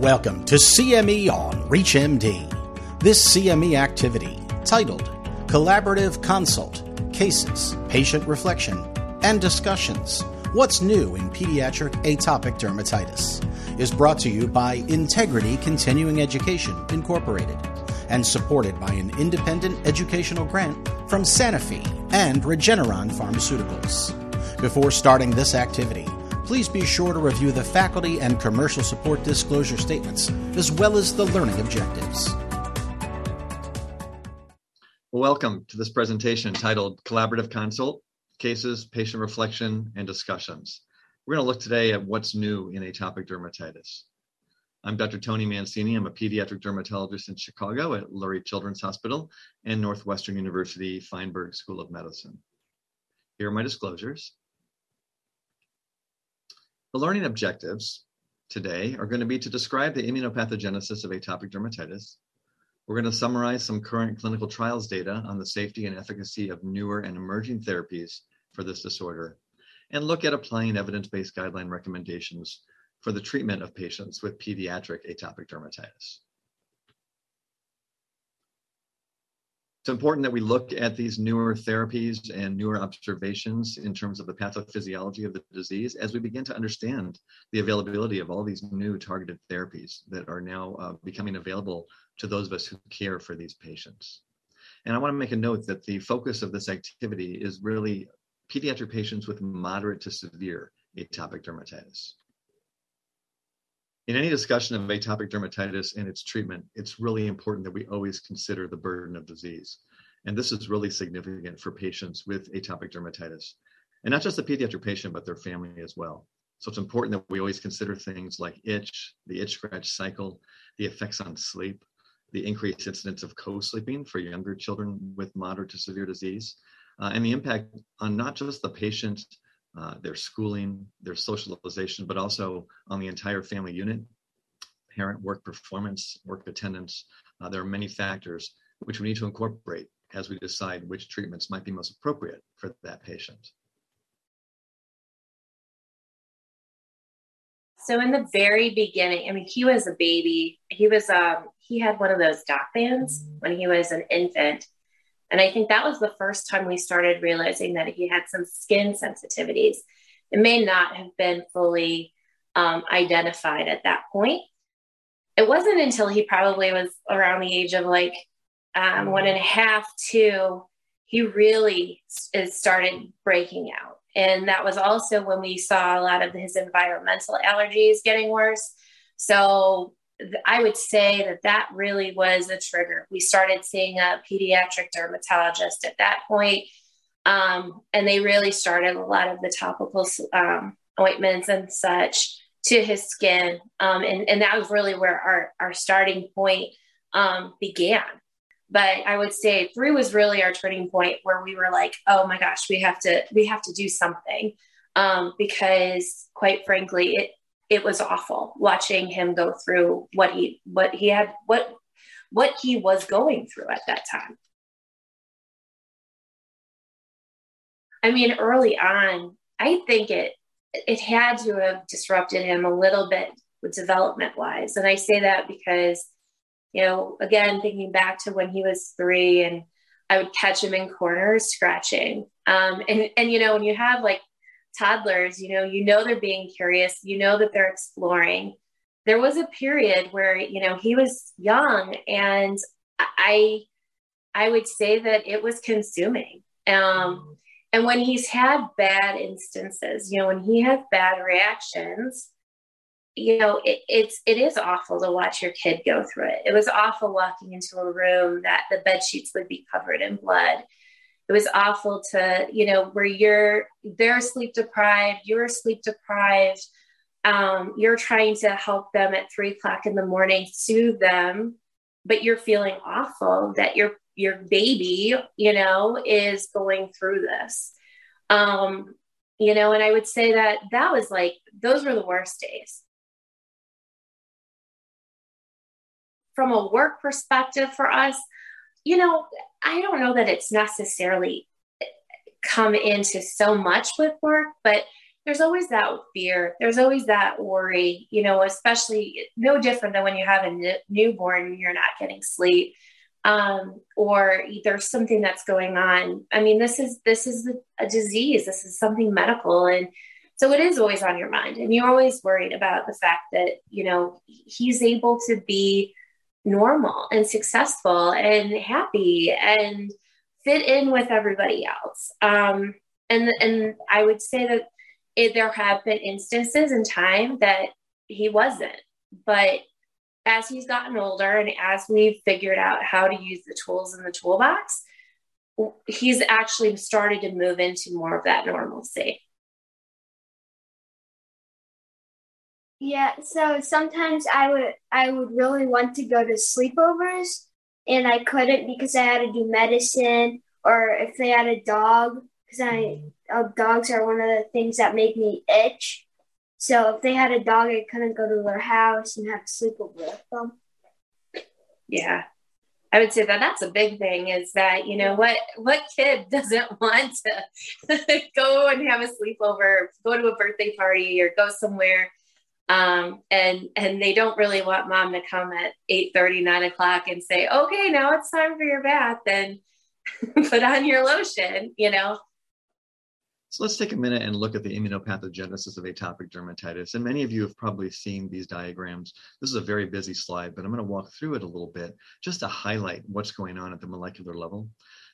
Welcome to CME on ReachMD. This CME activity, titled Collaborative Consult Cases, Patient Reflection, and Discussions What's New in Pediatric Atopic Dermatitis, is brought to you by Integrity Continuing Education, Incorporated, and supported by an independent educational grant from Sanofi and Regeneron Pharmaceuticals. Before starting this activity, please be sure to review the faculty and commercial support disclosure statements, as well as the learning objectives. Welcome to this presentation titled Collaborative Consult, Cases, Patient Reflection, and Discussions. We're going to look today at what's new in atopic dermatitis. I'm Dr. Tony Mancini. I'm a pediatric dermatologist in Chicago at Lurie Children's Hospital and Northwestern University Feinberg School of Medicine. Here are my disclosures. The learning objectives today are going to be to describe the immunopathogenesis of atopic dermatitis. We're going to summarize some current clinical trials data on the safety and efficacy of newer and emerging therapies for this disorder, and look at applying evidence-based guideline recommendations for the treatment of patients with pediatric atopic dermatitis. It's important that we look at these newer therapies and newer observations in terms of the pathophysiology of the disease as we begin to understand the availability of all these new targeted therapies that are now uh, becoming available to those of us who care for these patients. And I want to make a note that the focus of this activity is really pediatric patients with moderate to severe atopic dermatitis. In any discussion of atopic dermatitis and its treatment, it's really important that we always consider the burden of disease. And this is really significant for patients with atopic dermatitis. And not just the pediatric patient, but their family as well. So it's important that we always consider things like itch, the itch scratch cycle, the effects on sleep, the increased incidence of co-sleeping for younger children with moderate to severe disease, uh, and the impact on not just the patient uh, their schooling, their socialization, but also on the entire family unit, parent work performance, work attendance. Uh, there are many factors which we need to incorporate as we decide which treatments might be most appropriate for that patient. So in the very beginning, I mean, he was a baby. He was um he had one of those doc bands when he was an infant, and I think that was the first time we started realizing that he had some skin sensitivities. It may not have been fully um, identified at that point. It wasn't until he probably was around the age of like um, one and a half, two, he really started breaking out. And that was also when we saw a lot of his environmental allergies getting worse. So I would say that that really was a trigger. We started seeing a pediatric dermatologist at that point, um, and they really started a lot of the topical um, ointments and such to his skin. Um, and, and that was really where our, our starting point um, began. But I would say three was really our turning point where we were like, oh my gosh, we have to we have to do something um, because quite frankly, it it was awful watching him go through what he what he had what what he was going through at that time. I mean, early on, I think it it had to have disrupted him a little bit with development wise. And I say that because, you know, again, thinking back to when he was three and I would catch him in corners scratching. Um, and, and, you know, when you have like toddlers, you know, you know they're being curious, you know that they're exploring. There was a period where, you know, he was young and I I would say that it was consuming. Um, and when he's had bad instances, you know, when he has bad reactions, you know, it, it's it is awful to watch your kid go through it. It was awful walking into a room that the bed sheets would be covered in blood it was awful to you know where you're they're sleep deprived you're sleep deprived. Um, you're trying to help them at three o'clock in the morning soothe them but you're feeling awful that your your baby you know is going through this. Um, you know and i would say that that was like those were the worst days. From a work perspective for us you know I don't know that it's necessarily come into so much with work, but there's always that fear. There's always that worry, you know, especially no different than when you have a newborn and you're not getting sleep um, or there's something that's going on. I mean, this is this is a disease. This is something medical, and so it is always on your mind, and you're always worried about the fact that you know he's able to be normal and successful and happy and fit in with everybody else. Um, and and I would say that it, there have been instances in time that he wasn't, but as he's gotten older and as we've figured out how to use the tools in the toolbox, he's actually started to move into more of that normalcy. Yeah, so sometimes I would I would really want to go to sleepovers and I couldn't because I had to do medicine or if they had a dog because I uh, dogs are one of the things that make me itch. So if they had a dog, I couldn't go to their house and have a sleepover with them. Yeah, I would say that that's a big thing. Is that you know what what kid doesn't want to go and have a sleepover, go to a birthday party, or go somewhere, um, and and they don't really want mom to come at 8 30, 9 o'clock and say, okay, now it's time for your bath and put on your lotion, you know. So let's take a minute and look at the immunopathogenesis of atopic dermatitis. And many of you have probably seen these diagrams. This is a very busy slide, but I'm going to walk through it a little bit just to highlight what's going on at the molecular level.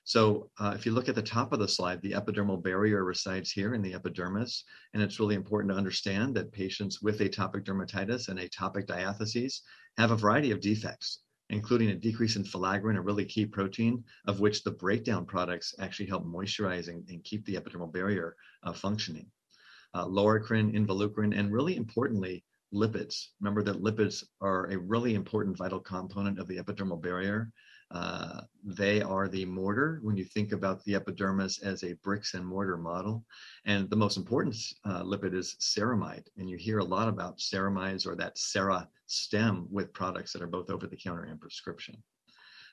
So uh, if you look at the top of the slide, the epidermal barrier resides here in the epidermis. And it's really important to understand that patients with atopic dermatitis and atopic diatheses have a variety of defects including a decrease in filaggrin, a really key protein, of which the breakdown products actually help moisturize and, and keep the epidermal barrier uh, functioning. Uh, loricrin, involucrin, and really importantly, lipids. Remember that lipids are a really important vital component of the epidermal barrier. Uh, they are the mortar when you think about the epidermis as a bricks and mortar model. And the most important uh, lipid is ceramide. And you hear a lot about ceramides or that cera stem with products that are both over the counter and prescription.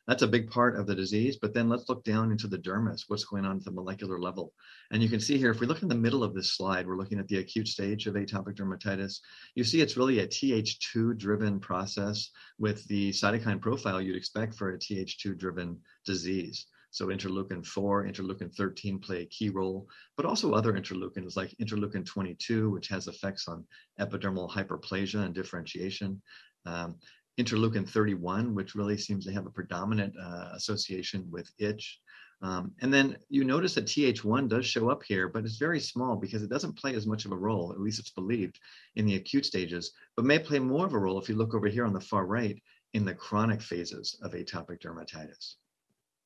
That's a big part of the disease. But then let's look down into the dermis, what's going on at the molecular level. And you can see here, if we look in the middle of this slide, we're looking at the acute stage of atopic dermatitis. You see it's really a Th2 driven process with the cytokine profile you'd expect for a Th2 driven disease. So interleukin 4, interleukin 13 play a key role, but also other interleukins like interleukin 22, which has effects on epidermal hyperplasia and differentiation. Um, interleukin 31, which really seems to have a predominant uh, association with itch. Um, and then you notice that Th1 does show up here, but it's very small because it doesn't play as much of a role, at least it's believed, in the acute stages, but may play more of a role if you look over here on the far right in the chronic phases of atopic dermatitis.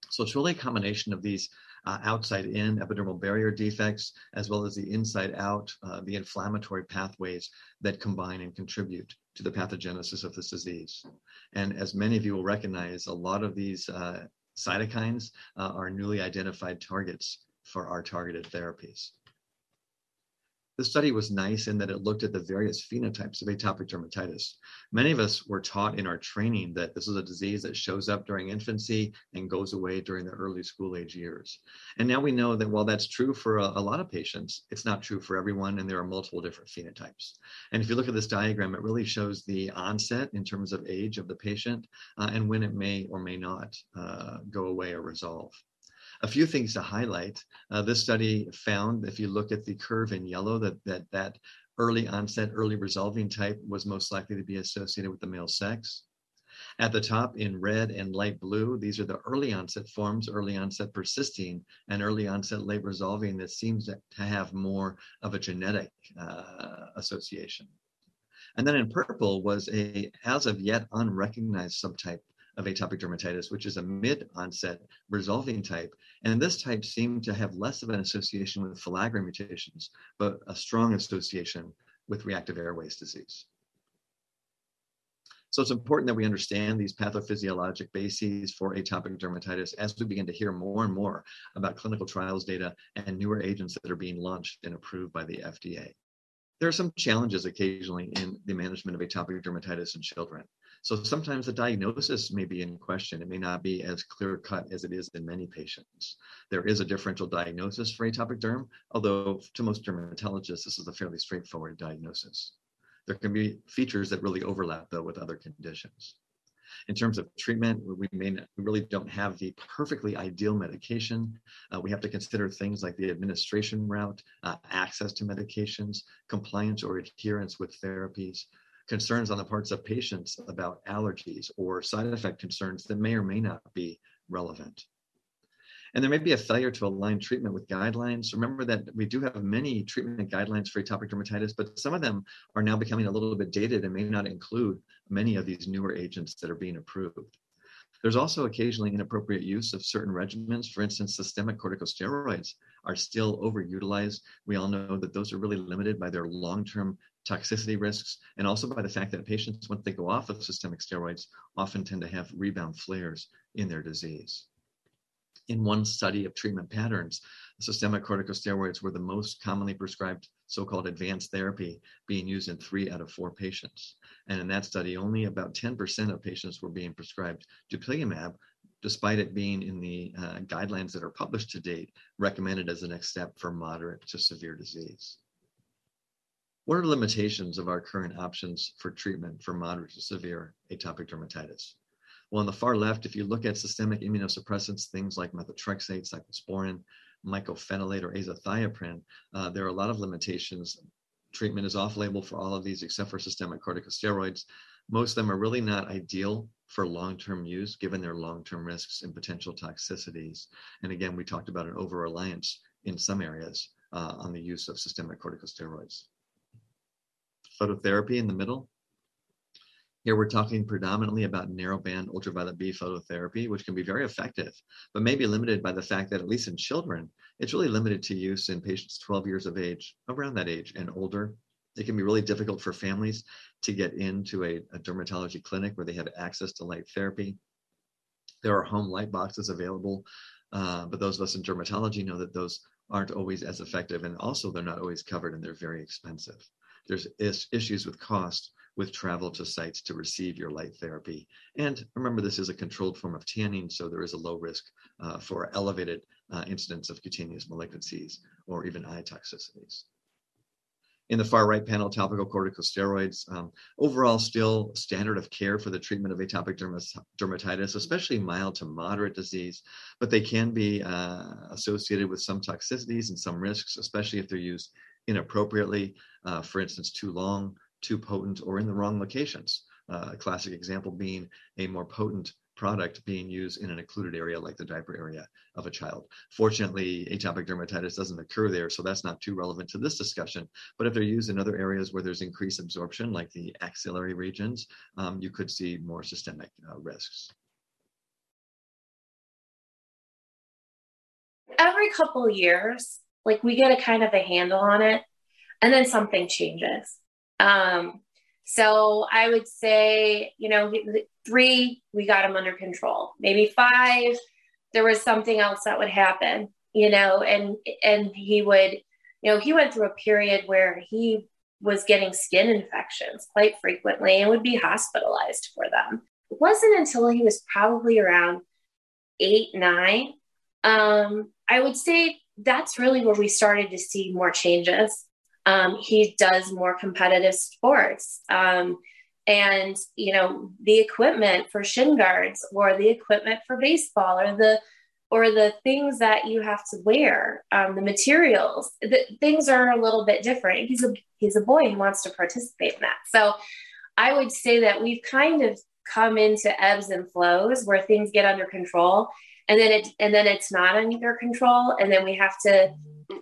So it's really a combination of these uh, outside in epidermal barrier defects, as well as the inside out, uh, the inflammatory pathways that combine and contribute to the pathogenesis of this disease. And as many of you will recognize, a lot of these uh, cytokines uh, are newly identified targets for our targeted therapies. The study was nice in that it looked at the various phenotypes of atopic dermatitis. Many of us were taught in our training that this is a disease that shows up during infancy and goes away during the early school age years. And now we know that while that's true for a, a lot of patients, it's not true for everyone, and there are multiple different phenotypes. And if you look at this diagram, it really shows the onset in terms of age of the patient uh, and when it may or may not uh, go away or resolve. A few things to highlight. Uh, this study found, if you look at the curve in yellow, that that that early onset, early resolving type was most likely to be associated with the male sex. At the top in red and light blue, these are the early onset forms, early onset persisting and early onset late resolving that seems to have more of a genetic uh, association. And then in purple was a as of yet unrecognized subtype of atopic dermatitis, which is a mid-onset resolving type. And this type seemed to have less of an association with filaggrin mutations, but a strong association with reactive airways disease. So it's important that we understand these pathophysiologic bases for atopic dermatitis as we begin to hear more and more about clinical trials data and newer agents that are being launched and approved by the FDA. There are some challenges occasionally in the management of atopic dermatitis in children. So sometimes the diagnosis may be in question. It may not be as clear cut as it is in many patients. There is a differential diagnosis for atopic derm, although to most dermatologists, this is a fairly straightforward diagnosis. There can be features that really overlap though with other conditions. In terms of treatment, we, may not, we really don't have the perfectly ideal medication. Uh, we have to consider things like the administration route, uh, access to medications, compliance or adherence with therapies, concerns on the parts of patients about allergies or side effect concerns that may or may not be relevant. And there may be a failure to align treatment with guidelines. Remember that we do have many treatment guidelines for atopic dermatitis, but some of them are now becoming a little bit dated and may not include many of these newer agents that are being approved. There's also occasionally inappropriate use of certain regimens. For instance, systemic corticosteroids are still overutilized. We all know that those are really limited by their long term toxicity risks and also by the fact that patients, once they go off of systemic steroids, often tend to have rebound flares in their disease in one study of treatment patterns, systemic corticosteroids were the most commonly prescribed so-called advanced therapy being used in three out of four patients. And in that study, only about 10% of patients were being prescribed dupilumab, despite it being in the uh, guidelines that are published to date, recommended as the next step for moderate to severe disease. What are the limitations of our current options for treatment for moderate to severe atopic dermatitis? Well, on the far left, if you look at systemic immunosuppressants, things like methotrexate, cyclosporin, mycophenolate, or azathioprine, uh, there are a lot of limitations. Treatment is off label for all of these except for systemic corticosteroids. Most of them are really not ideal for long term use given their long term risks and potential toxicities. And again, we talked about an over reliance in some areas uh, on the use of systemic corticosteroids. Phototherapy in the middle, here we're talking predominantly about narrowband ultraviolet B phototherapy, which can be very effective, but may be limited by the fact that at least in children, it's really limited to use in patients 12 years of age, around that age and older. It can be really difficult for families to get into a, a dermatology clinic where they have access to light therapy. There are home light boxes available, uh, but those of us in dermatology know that those aren't always as effective, and also they're not always covered and they're very expensive. There's is- issues with cost with travel to sites to receive your light therapy. And remember, this is a controlled form of tanning, so there is a low risk uh, for elevated uh, incidence of cutaneous malignancies or even eye toxicities. In the far right panel, topical corticosteroids, um, overall still standard of care for the treatment of atopic dermatitis, especially mild to moderate disease, but they can be uh, associated with some toxicities and some risks, especially if they're used inappropriately, uh, for instance, too long, too potent or in the wrong locations. Uh, a classic example being a more potent product being used in an occluded area like the diaper area of a child. Fortunately, atopic dermatitis doesn't occur there, so that's not too relevant to this discussion. But if they're used in other areas where there's increased absorption, like the axillary regions, um, you could see more systemic uh, risks. Every couple years, like we get a kind of a handle on it, and then something changes. Um, so I would say, you know, three, we got him under control. Maybe five, there was something else that would happen, you know, and and he would, you know, he went through a period where he was getting skin infections quite frequently and would be hospitalized for them. It wasn't until he was probably around eight, nine. Um, I would say that's really where we started to see more changes. Um, he does more competitive sports. Um, and you know the equipment for shin guards or the equipment for baseball or the or the things that you have to wear um, the materials the, things are a little bit different. He's a he's a boy who wants to participate in that. So i would say that we've kind of come into ebbs and flows where things get under control and then it and then it's not under control and then we have to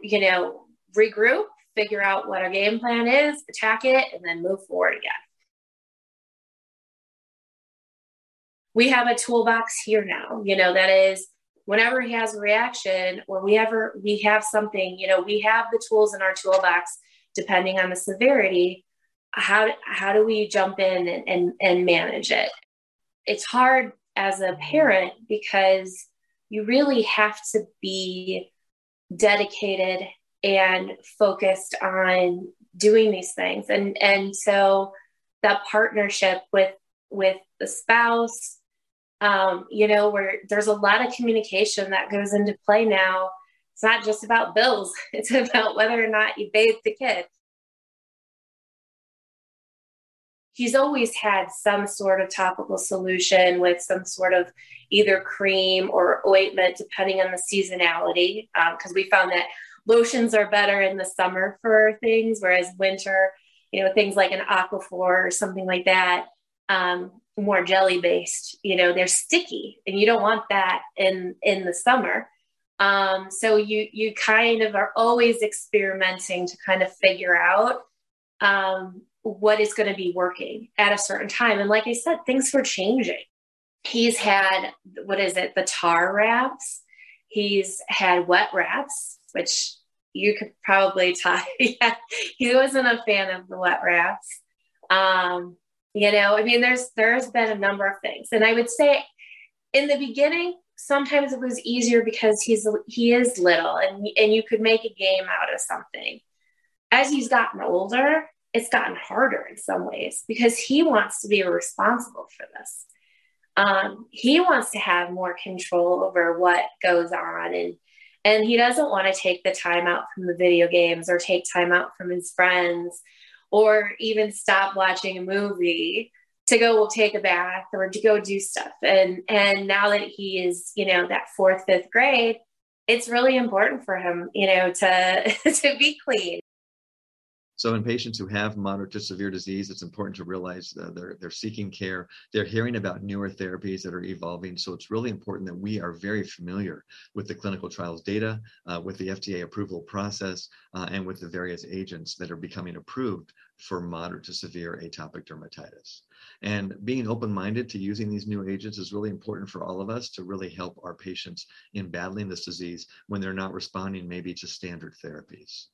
you know regroup figure out what our game plan is, attack it, and then move forward again. We have a toolbox here now, you know, that is whenever he has a reaction or we ever we have something, you know, we have the tools in our toolbox depending on the severity. How how do we jump in and, and, and manage it? It's hard as a parent because you really have to be dedicated and focused on doing these things. And and so that partnership with with the spouse um, you know where there's a lot of communication that goes into play now. It's not just about bills. It's about whether or not you bathe the kid he's always had some sort of topical solution with some sort of either cream or ointment, depending on the seasonality. Because um, we found that lotions are better in the summer for things, whereas winter, you know, things like an aquaphor or something like that, um, more jelly based, you know, they're sticky, and you don't want that in in the summer. Um, so you you kind of are always experimenting to kind of figure out um, what is going to be working at a certain time. And like I said, things were changing. He's had, what is it, the tar wraps. He's had wet wraps, which you could probably tie. yeah, he wasn't a fan of the wet wraps. Um, you know, I mean, there's there's been a number of things, and I would say, in the beginning, sometimes it was easier because he's he is little, and and you could make a game out of something. As he's gotten older, it's gotten harder in some ways because he wants to be responsible for this. Um, he wants to have more control over what goes on and and he doesn't want to take the time out from the video games or take time out from his friends or even stop watching a movie to go take a bath or to go do stuff and and now that he is you know that fourth fifth grade it's really important for him you know to to be clean so in patients who have moderate to severe disease, it's important to realize they're, they're seeking care. They're hearing about newer therapies that are evolving. So it's really important that we are very familiar with the clinical trials data, uh, with the FDA approval process, uh, and with the various agents that are becoming approved for moderate to severe atopic dermatitis. And being open minded to using these new agents is really important for all of us to really help our patients in battling this disease when they're not responding maybe to standard therapies.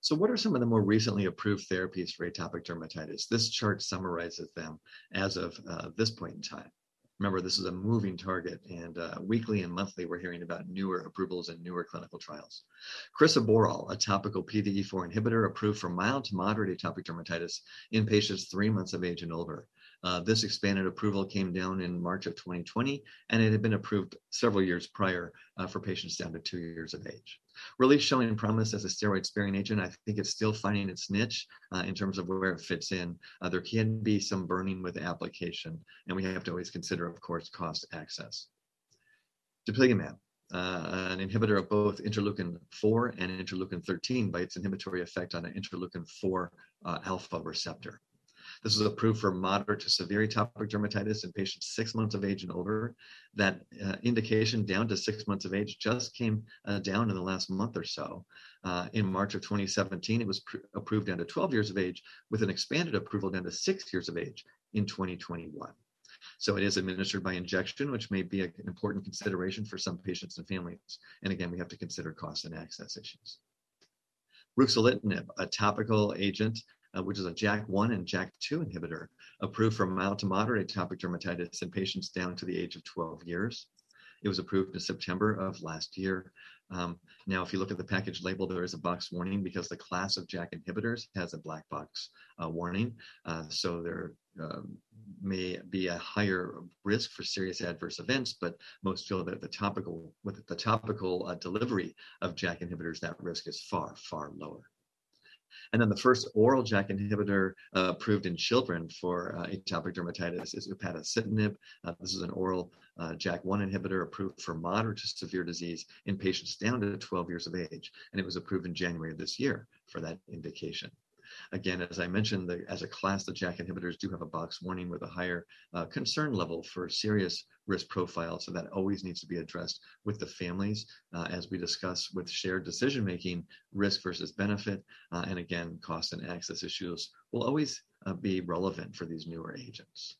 So what are some of the more recently approved therapies for atopic dermatitis? This chart summarizes them as of uh, this point in time. Remember, this is a moving target, and uh, weekly and monthly, we're hearing about newer approvals and newer clinical trials. Crisaborole, a topical PDE4 inhibitor approved for mild to moderate atopic dermatitis in patients three months of age and older. Uh, this expanded approval came down in March of 2020, and it had been approved several years prior uh, for patients down to two years of age. Really showing promise as a steroid sparing agent. I think it's still finding its niche uh, in terms of where it fits in. Uh, there can be some burning with application, and we have to always consider, of course, cost access. Dupilumab, uh, an inhibitor of both interleukin 4 and interleukin 13 by its inhibitory effect on an interleukin 4 uh, alpha receptor. This was approved for moderate to severe atopic dermatitis in patients six months of age and older. That uh, indication down to six months of age just came uh, down in the last month or so. Uh, in March of 2017, it was pr- approved down to 12 years of age with an expanded approval down to six years of age in 2021. So it is administered by injection, which may be an important consideration for some patients and families. And again, we have to consider cost and access issues. Ruxolitinib, a topical agent uh, which is a JAK1 and JAK2 inhibitor approved for mild to moderate atopic dermatitis in patients down to the age of 12 years. It was approved in September of last year. Um, now, if you look at the package label, there is a box warning because the class of JAK inhibitors has a black box uh, warning. Uh, so there uh, may be a higher risk for serious adverse events, but most feel that the topical with the topical uh, delivery of JAK inhibitors, that risk is far, far lower. And then the first oral JAK inhibitor uh, approved in children for uh, atopic dermatitis is upadacitinib. Uh, this is an oral uh, JAK1 inhibitor approved for moderate to severe disease in patients down to 12 years of age. And it was approved in January of this year for that indication. Again, as I mentioned, the, as a class, the JAK inhibitors do have a box warning with a higher uh, concern level for serious risk profile. So that always needs to be addressed with the families uh, as we discuss with shared decision making, risk versus benefit. Uh, and again, cost and access issues will always uh, be relevant for these newer agents.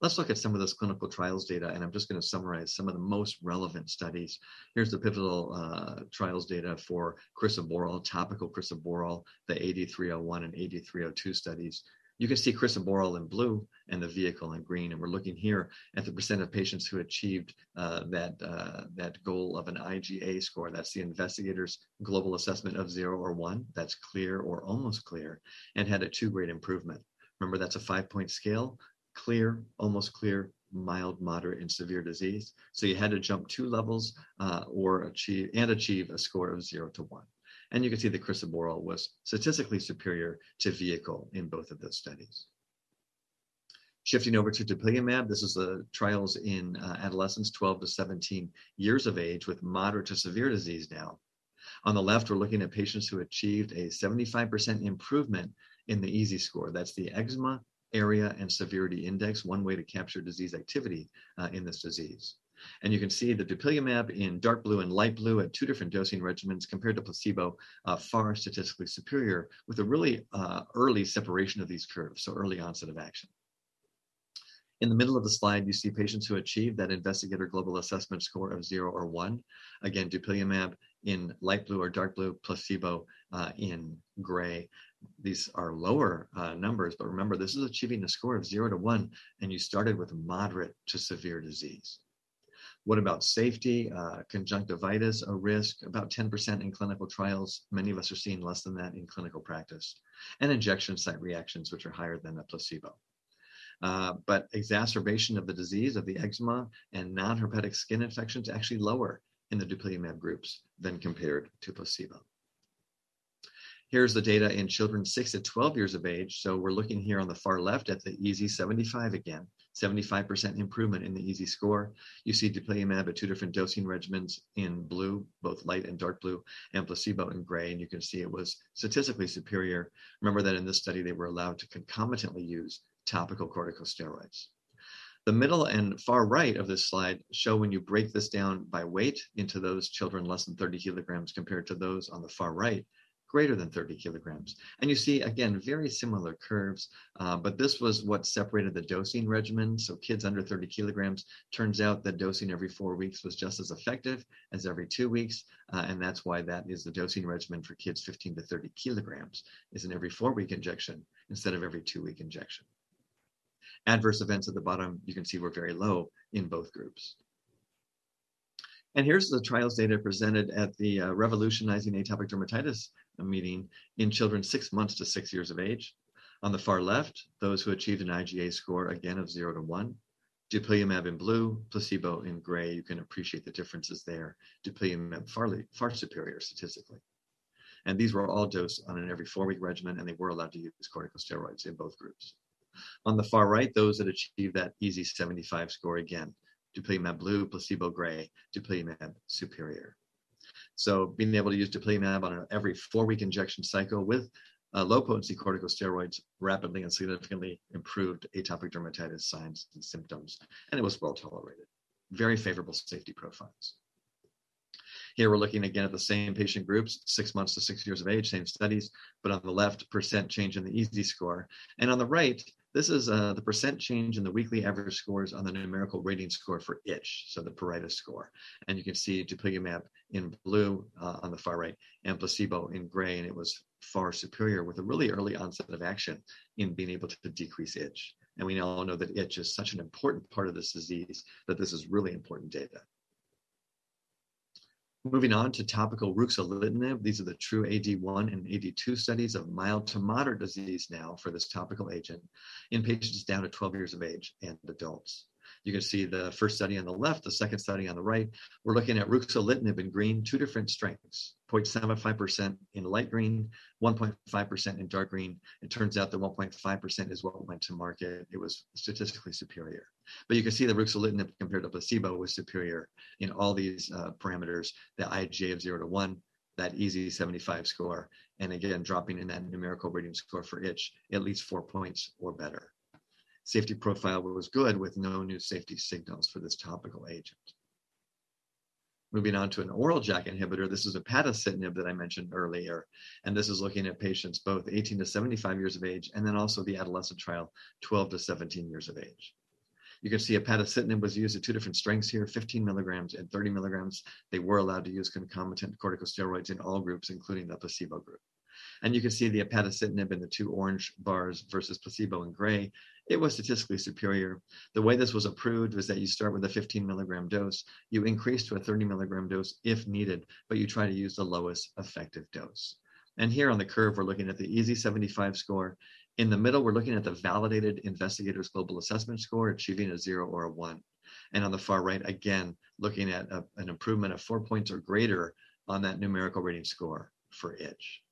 Let's look at some of this clinical trials data, and I'm just going to summarize some of the most relevant studies. Here's the pivotal uh, trials data for crisaborole, topical crisaborole, the AD301 and AD302 studies. You can see crisaborole in blue and the vehicle in green. And we're looking here at the percent of patients who achieved uh, that, uh, that goal of an IGA score. That's the investigator's global assessment of zero or one. That's clear or almost clear and had a two grade improvement. Remember, that's a five point scale clear, almost clear, mild, moderate, and severe disease. So you had to jump two levels uh, or achieve and achieve a score of zero to one. And you can see that crisaborole was statistically superior to vehicle in both of those studies. Shifting over to dupilumab, this is the trials in uh, adolescents 12 to 17 years of age with moderate to severe disease now. On the left, we're looking at patients who achieved a 75% improvement in the EASI score. That's the eczema area and severity index, one way to capture disease activity uh, in this disease. And you can see the dupilumab in dark blue and light blue at two different dosing regimens compared to placebo, uh, far statistically superior with a really uh, early separation of these curves, so early onset of action. In the middle of the slide, you see patients who achieved that investigator global assessment score of zero or one. Again, dupilumab in light blue or dark blue, placebo uh, in gray. These are lower uh, numbers, but remember, this is achieving a score of zero to one, and you started with moderate to severe disease. What about safety? Uh, conjunctivitis, a risk, about 10% in clinical trials. Many of us are seeing less than that in clinical practice. And injection site reactions, which are higher than a placebo. Uh, but exacerbation of the disease of the eczema and non-herpetic skin infections actually lower in the dupilumab groups than compared to placebo. Here's the data in children 6 to 12 years of age. So we're looking here on the far left at the EASI 75 again. 75% improvement in the EASI score. You see dupilumab at two different dosing regimens in blue, both light and dark blue, and placebo in gray, and you can see it was statistically superior. Remember that in this study, they were allowed to concomitantly use topical corticosteroids. The middle and far right of this slide show when you break this down by weight into those children less than 30 kilograms compared to those on the far right, greater than 30 kilograms. And you see, again, very similar curves, uh, but this was what separated the dosing regimen. So kids under 30 kilograms, turns out that dosing every four weeks was just as effective as every two weeks. Uh, and that's why that is the dosing regimen for kids 15 to 30 kilograms is an every four week injection instead of every two week injection. Adverse events at the bottom, you can see were very low in both groups. And here's the trials data presented at the uh, Revolutionizing Atopic Dermatitis meeting in children six months to six years of age. On the far left, those who achieved an IGA score again of zero to one. Dupilumab in blue, placebo in gray. You can appreciate the differences there. Dupilumab far, far superior statistically. And these were all dosed on an every four week regimen, and they were allowed to use corticosteroids in both groups. On the far right, those that achieved that EASI 75 score again, dupilumab blue, placebo gray, dupilumab superior. So being able to use dupilumab on an every four-week injection cycle with uh, low-potency corticosteroids rapidly and significantly improved atopic dermatitis signs and symptoms, and it was well tolerated. Very favorable safety profiles. Here we're looking again at the same patient groups, six months to six years of age, same studies, but on the left, percent change in the EASI score. And on the right, this is uh, the percent change in the weekly average scores on the numerical rating score for itch, so the pruritus score. And you can see dupilumab in blue uh, on the far right and placebo in gray, and it was far superior with a really early onset of action in being able to decrease itch. And we now know that itch is such an important part of this disease that this is really important data. Moving on to topical ruxolitinib, these are the TRuE-AD1 and AD2 studies of mild to moderate disease now for this topical agent in patients down to 12 years of age and adults. You can see the first study on the left, the second study on the right. We're looking at ruxolitinib in green, two different strengths, 0.75% in light green, 1.5% in dark green. It turns out that 1.5% is what went to market. It was statistically superior. But you can see the ruxolitinib compared to placebo was superior in all these uh, parameters, the IGA of 0 to 1, that EASI 75 score, and again, dropping in that numerical rating score for itch at least four points or better safety profile was good with no new safety signals for this topical agent. Moving on to an oral JAK inhibitor, this is upadacitinib that I mentioned earlier, and this is looking at patients both 18 to 75 years of age, and then also the adolescent trial, 12 to 17 years of age. You can see upadacitinib was used at two different strengths here, 15 milligrams and 30 milligrams. They were allowed to use concomitant corticosteroids in all groups, including the placebo group. And you can see the upadacitinib in the two orange bars versus placebo in gray. It was statistically superior. The way this was approved was that you start with a 15 milligram dose, you increase to a 30 milligram dose if needed, but you try to use the lowest effective dose. And here on the curve, we're looking at the EASI 75 score. In the middle, we're looking at the validated investigators global assessment score, achieving a zero or a one. And on the far right, again, looking at a, an improvement of four points or greater on that numerical rating score for itch.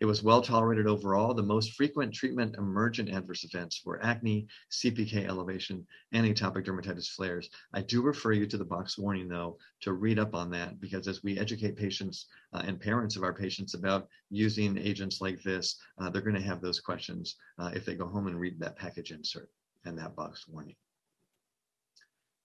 It was well tolerated overall. The most frequent treatment emergent adverse events were acne, CPK elevation, and atopic dermatitis flares. I do refer you to the box warning, though, to read up on that because as we educate patients uh, and parents of our patients about using agents like this, uh, they're going to have those questions uh, if they go home and read that package insert and that box warning.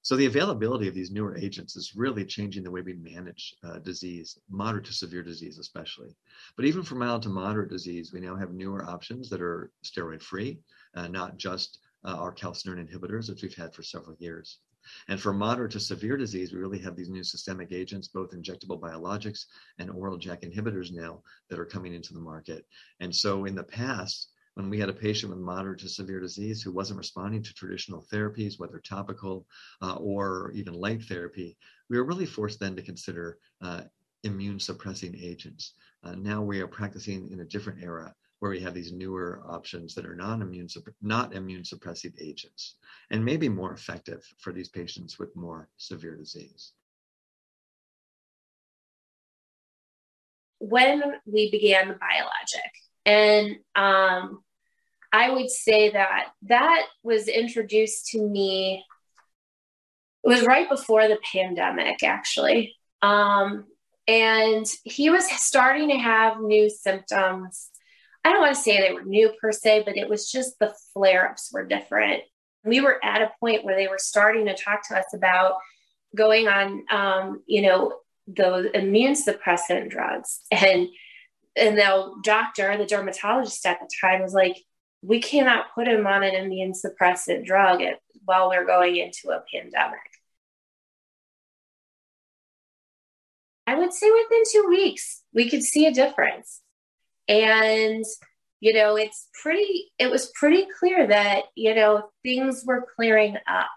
So the availability of these newer agents is really changing the way we manage uh, disease, moderate to severe disease especially. But even for mild to moderate disease, we now have newer options that are steroid-free, uh, not just uh, our calcineurin inhibitors, which we've had for several years. And for moderate to severe disease, we really have these new systemic agents, both injectable biologics and oral JAK inhibitors now that are coming into the market. And so in the past, when we had a patient with moderate to severe disease who wasn't responding to traditional therapies, whether topical uh, or even light therapy, we were really forced then to consider uh, immune suppressing agents. Uh, now we are practicing in a different era where we have these newer options that are non-immune not immune suppressive agents and maybe more effective for these patients with more severe disease. When we began the biologic, and um, I would say that that was introduced to me. It was right before the pandemic, actually. Um, and he was starting to have new symptoms. I don't want to say they were new per se, but it was just the flare ups were different. We were at a point where they were starting to talk to us about going on, um, you know, those immune suppressant drugs. And and the doctor, the dermatologist at the time, was like, we cannot put him on an immune suppressant drug while we're going into a pandemic. I would say within two weeks, we could see a difference. And, you know, it's pretty, it was pretty clear that, you know, things were clearing up.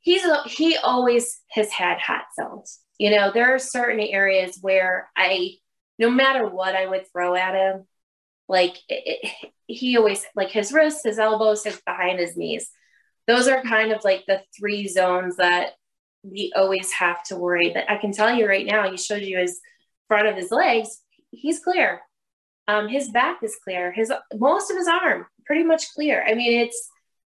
He's, he always has had hot zones. You know, there are certain areas where I, no matter what I would throw at him, like it, it, he always like his wrists, his elbows, his behind his knees. Those are kind of like the three zones that we always have to worry. But I can tell you right now, he showed you his front of his legs. He's clear. Um, his back is clear. His most of his arm pretty much clear. I mean, it's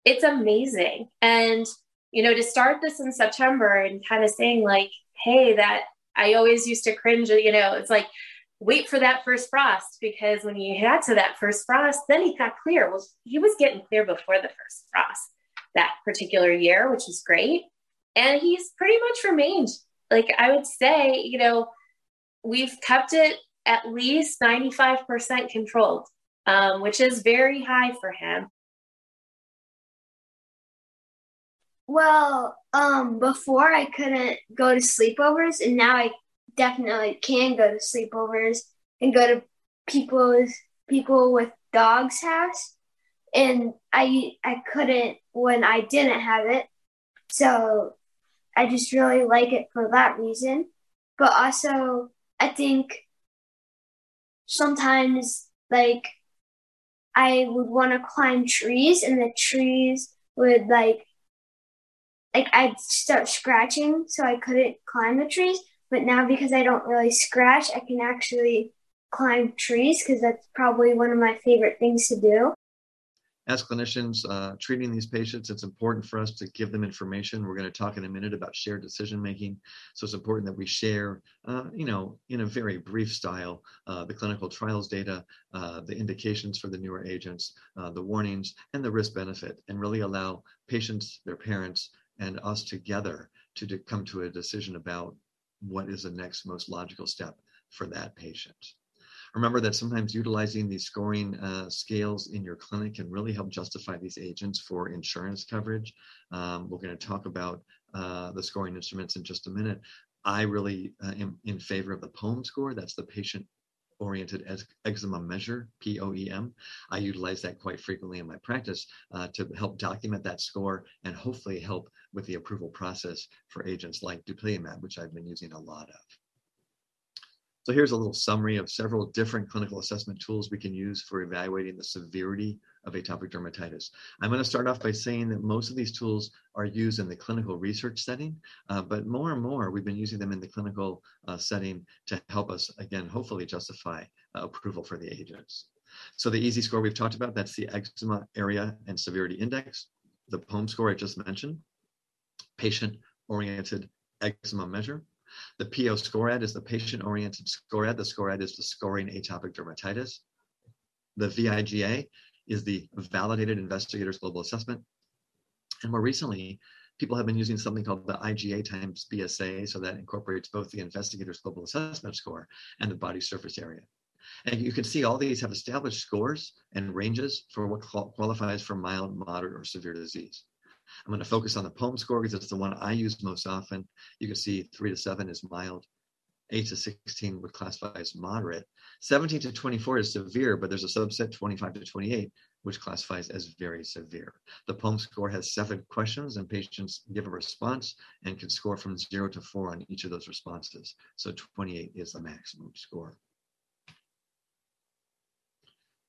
it's amazing. And you know, to start this in September and kind of saying like, hey, that I always used to cringe. You know, it's like wait for that first frost because when he got to that first frost, then he got clear. Well, he was getting clear before the first frost that particular year, which is great. And he's pretty much remained, like I would say, you know, we've kept it at least 95% controlled, um, which is very high for him. Well, um, before I couldn't go to sleepovers, and now I definitely can go to sleepovers and go to people's people with dogs' house. And I I couldn't when I didn't have it. So I just really like it for that reason. But also I think sometimes like I would want to climb trees and the trees would like like I'd start scratching so I couldn't climb the trees. But now because I don't really scratch, I can actually climb trees because that's probably one of my favorite things to do. As clinicians uh, treating these patients, it's important for us to give them information. We're going to talk in a minute about shared decision making. So it's important that we share, uh, you know, in a very brief style, uh, the clinical trials data, uh, the indications for the newer agents, uh, the warnings, and the risk benefit, and really allow patients, their parents, and us together to, to come to a decision about what is the next most logical step for that patient. Remember that sometimes utilizing these scoring uh, scales in your clinic can really help justify these agents for insurance coverage. Um, we're going to talk about uh, the scoring instruments in just a minute. I really uh, am in favor of the POEM score. That's the patient oriented eczema measure, POEM. I utilize that quite frequently in my practice uh, to help document that score and hopefully help with the approval process for agents like dupilumab, which I've been using a lot of. So here's a little summary of several different clinical assessment tools we can use for evaluating the severity of atopic dermatitis. I'm going to start off by saying that most of these tools are used in the clinical research setting, uh, but more and more we've been using them in the clinical uh, setting to help us, again, hopefully justify uh, approval for the agents. So the EASI score we've talked about, that's the eczema area and severity index. The POEM score I just mentioned, patient-oriented eczema measure. The PO SCORAD is the patient-oriented SCORAD. The SCORAD is the scoring atopic dermatitis. The VIGA is the Validated Investigators Global Assessment. And more recently, people have been using something called the IGA times BSA, so that incorporates both the Investigators Global Assessment score and the body surface area. And you can see all these have established scores and ranges for what qualifies for mild, moderate, or severe disease. I'm going to focus on the POEM score because it's the one I use most often. You can see three to seven is mild, eight to 16 would classify as moderate. 17 to 24 is severe, but there's a subset 25 to 28, which classifies as very severe. The POEM score has seven questions and patients give a response and can score from zero to four on each of those responses. So 28 is the maximum score.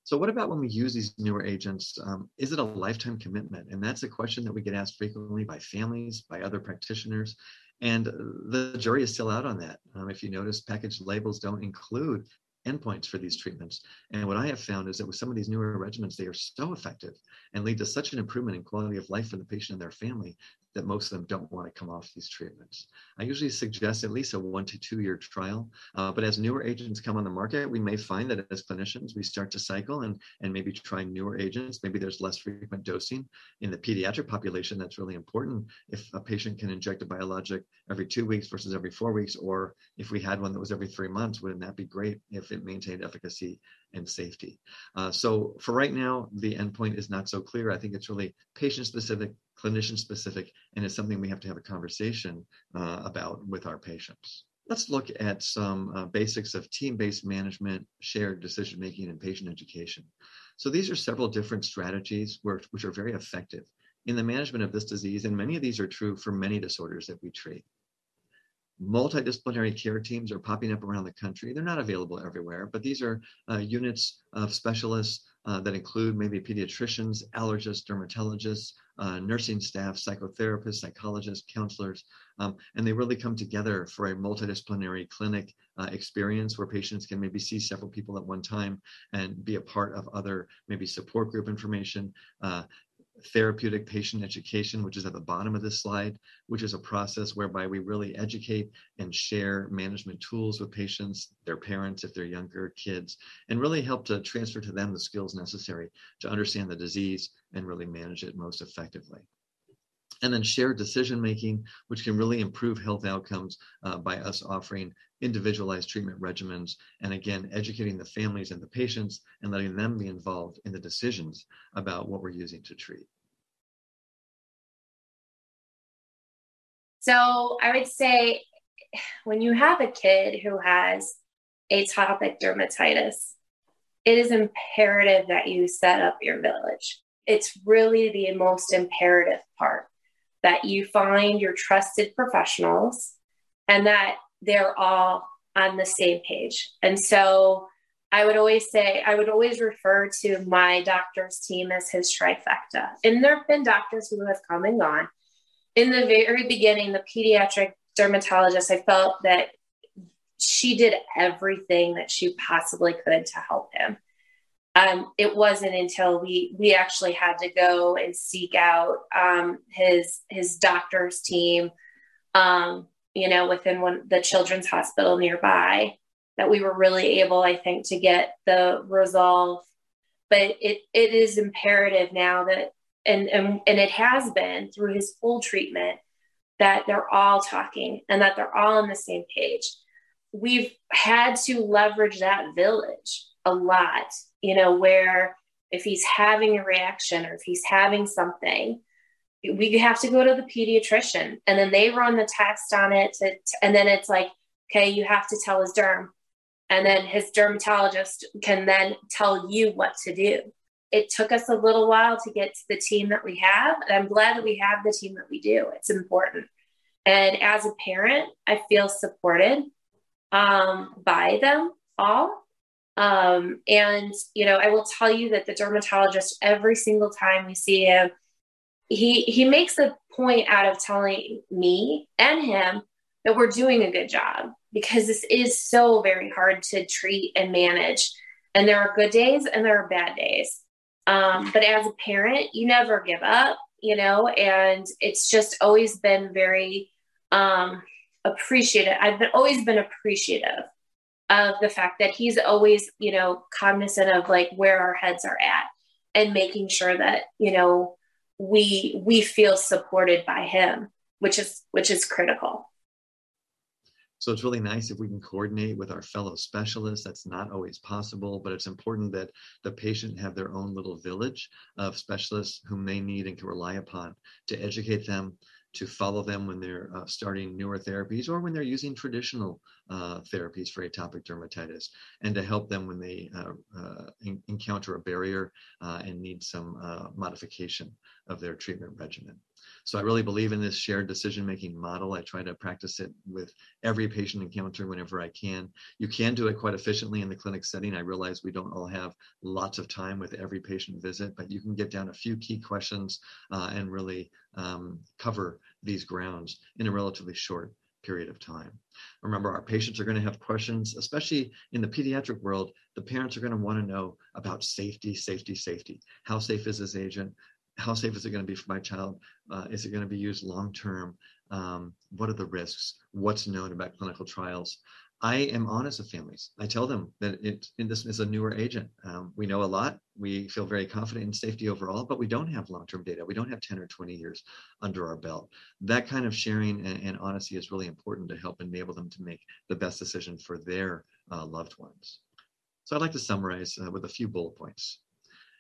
So what about when we use these newer agents? Um, is it a lifetime commitment? And that's a question that we get asked frequently by families, by other practitioners. And the jury is still out on that. Um, if you notice, package labels don't include endpoints for these treatments. And what I have found is that with some of these newer regimens, they are so effective and lead to such an improvement in quality of life for the patient and their family that most of them don't want to come off these treatments. I usually suggest at least a one to two year trial, uh, but as newer agents come on the market, we may find that as clinicians, we start to cycle and, and maybe try newer agents. Maybe there's less frequent dosing. In the pediatric population, that's really important. If a patient can inject a biologic every two weeks versus every four weeks, or if we had one that was every three months, wouldn't that be great if it maintained efficacy and safety? Uh, so for right now, the endpoint is not so clear. I think it's really patient specific, clinician specific, and it's something we have to have a conversation uh, about with our patients. Let's look at some uh, basics of team-based management, shared decision-making, and patient education. So these are several different strategies which are very effective in the management of this disease, and many of these are true for many disorders that we treat. Multidisciplinary care teams are popping up around the country. They're not available everywhere, but these are uh, units of specialists uh, that include maybe pediatricians, allergists, dermatologists, uh, nursing staff, psychotherapists, psychologists, counselors, um, and they really come together for a multidisciplinary clinic uh, experience where patients can maybe see several people at one time and be a part of other maybe support group information, uh, therapeutic patient education, which is at the bottom of this slide, which is a process whereby we really educate and share management tools with patients, their parents, if they're younger kids, and really help to transfer to them the skills necessary to understand the disease and really manage it most effectively. And then shared decision making, which can really improve health outcomes uh, by us offering individualized treatment regimens, and again, educating the families and the patients and letting them be involved in the decisions about what we're using to treat. So I would say when you have a kid who has atopic dermatitis, it is imperative that you set up your village. It's really the most imperative part that you find your trusted professionals and that they're all on the same page. And so I would always say, I would always refer to my doctor's team as his trifecta. And there have been doctors who have come and gone. In the very beginning, the pediatric dermatologist, I felt that she did everything that she possibly could to help him. Um, it wasn't until we we actually had to go and seek out um, his his doctor's team um, you know, within one the children's hospital nearby that we were really able, I think, to get the resolve. But it it is imperative now that and and, and it has been through his full treatment that they're all talking and that they're all on the same page. We've had to leverage that village a lot, you know, where if he's having a reaction or if he's having something, we have to go to the pediatrician and then they run the test on it to, and then it's like okay you have to tell his derm and then his dermatologist can then tell you what to do. It took us a little while to get to the team that we have, and I'm glad that we have the team that we do. It's important. And as a parent, I feel supported um, by them all. Um, and, you know, I will tell you that the dermatologist, every single time we see him, he, he makes a point out of telling me and him that we're doing a good job because this is so very hard to treat and manage. And there are good days and there are bad days. Um, but as a parent, you never give up, you know, and it's just always been very um, appreciative. I've been, always been appreciative of the fact that he's always, you know, cognizant of like where our heads are at and making sure that, you know, we we feel supported by him, which is which is critical. So it's really nice if we can coordinate with our fellow specialists. That's not always possible, but it's important that the patient have their own little village of specialists whom they need and can rely upon to educate them, to follow them when they're uh, starting newer therapies or when they're using traditional uh, therapies for atopic dermatitis, and to help them when they uh, uh in- encounter a barrier uh, and need some uh, modification of their treatment regimen. So I really believe in this shared decision making model. I try to practice it with every patient encounter whenever I can. You can do it quite efficiently in the clinic setting. I realize we don't all have lots of time with every patient visit, but you can get down a few key questions uh, and really um, cover these grounds in a relatively short period of time. Remember, our patients are going to have questions, especially in the pediatric world. The parents are going to want to know about safety, safety, safety. How safe is this agent? How safe is it going to be for my child? Uh, is it going to be used long term? Um, what are the risks? What's known about clinical trials? I am honest with families. I tell them that it, this is a newer agent. Um, we know a lot. We feel very confident in safety overall, but we don't have long-term data. We don't have 10 or 20 years under our belt. That kind of sharing and, and honesty is really important to help enable them to make the best decision for their uh, loved ones. So I'd like to summarize uh, with a few bullet points.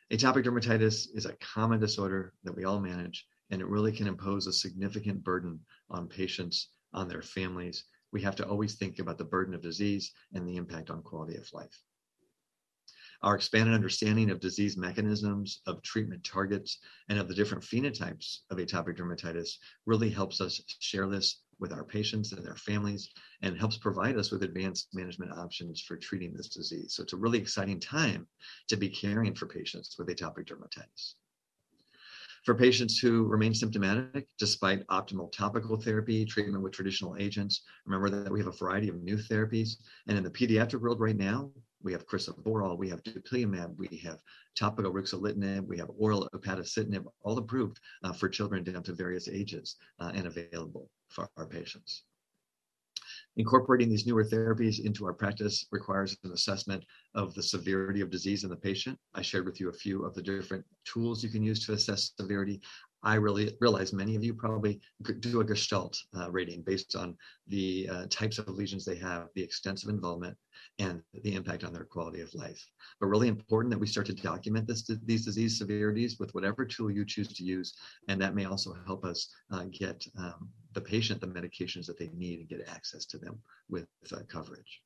Atopic dermatitis is a common disorder that we all manage, and it really can impose a significant burden on patients, on their families. We have to always think about the burden of disease and the impact on quality of life. Our expanded understanding of disease mechanisms, of treatment targets, and of the different phenotypes of atopic dermatitis really helps us share this with our patients and their families and helps provide us with advanced management options for treating this disease. So it's a really exciting time to be caring for patients with atopic dermatitis. For patients who remain symptomatic despite optimal topical therapy, treatment with traditional agents, remember that we have a variety of new therapies. And in the pediatric world right now, we have crisaborole, we have dupilumab, we have topical ruxolitinib, we have oral upadacitinib, all approved uh, for children down to various ages uh, and available for our patients. Incorporating these newer therapies into our practice requires an assessment of the severity of disease in the patient. I shared with you a few of the different tools you can use to assess severity. I really realize many of you probably do a Gestalt uh, rating based on the uh, types of lesions they have, the extensive involvement, and the impact on their quality of life. But really important that we start to document this, these disease severities with whatever tool you choose to use, and that may also help us uh, get um, the patient the medications that they need and get access to them with uh, coverage.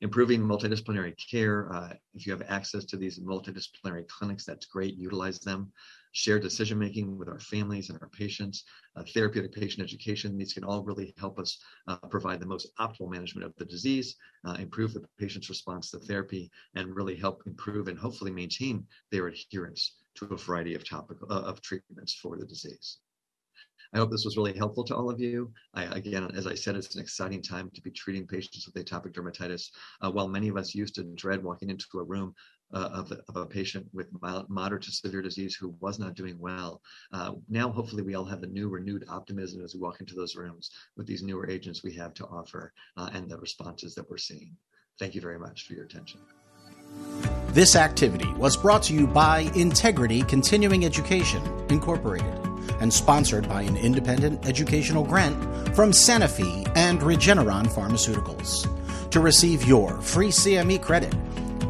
Improving multidisciplinary care. Uh, if you have access to these multidisciplinary clinics, that's great. Utilize them. Share decision making with our families and our patients. Uh, therapeutic patient education. These can all really help us uh, provide the most optimal management of the disease, uh, improve the patient's response to therapy, and really help improve and hopefully maintain their adherence to a variety of topical uh, of treatments for the disease. I hope this was really helpful to all of you. I, again, as I said, it's an exciting time to be treating patients with atopic dermatitis. Uh, while many of us used to dread walking into a room uh, of, of, a patient with mild, moderate to severe disease who was not doing well. Uh, now, hopefully, we all have a new renewed optimism as we walk into those rooms with these newer agents we have to offer uh, and the responses that we're seeing. Thank you very much for your attention. This activity was brought to you by Integrity Continuing Education, Incorporated and sponsored by an independent educational grant from Sanofi and Regeneron Pharmaceuticals. To receive your free CME credit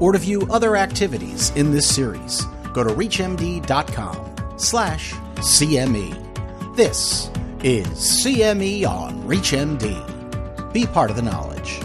or to view other activities in this series, go to reachmd.com slash CME. This is CME on ReachMD. Be part of the knowledge.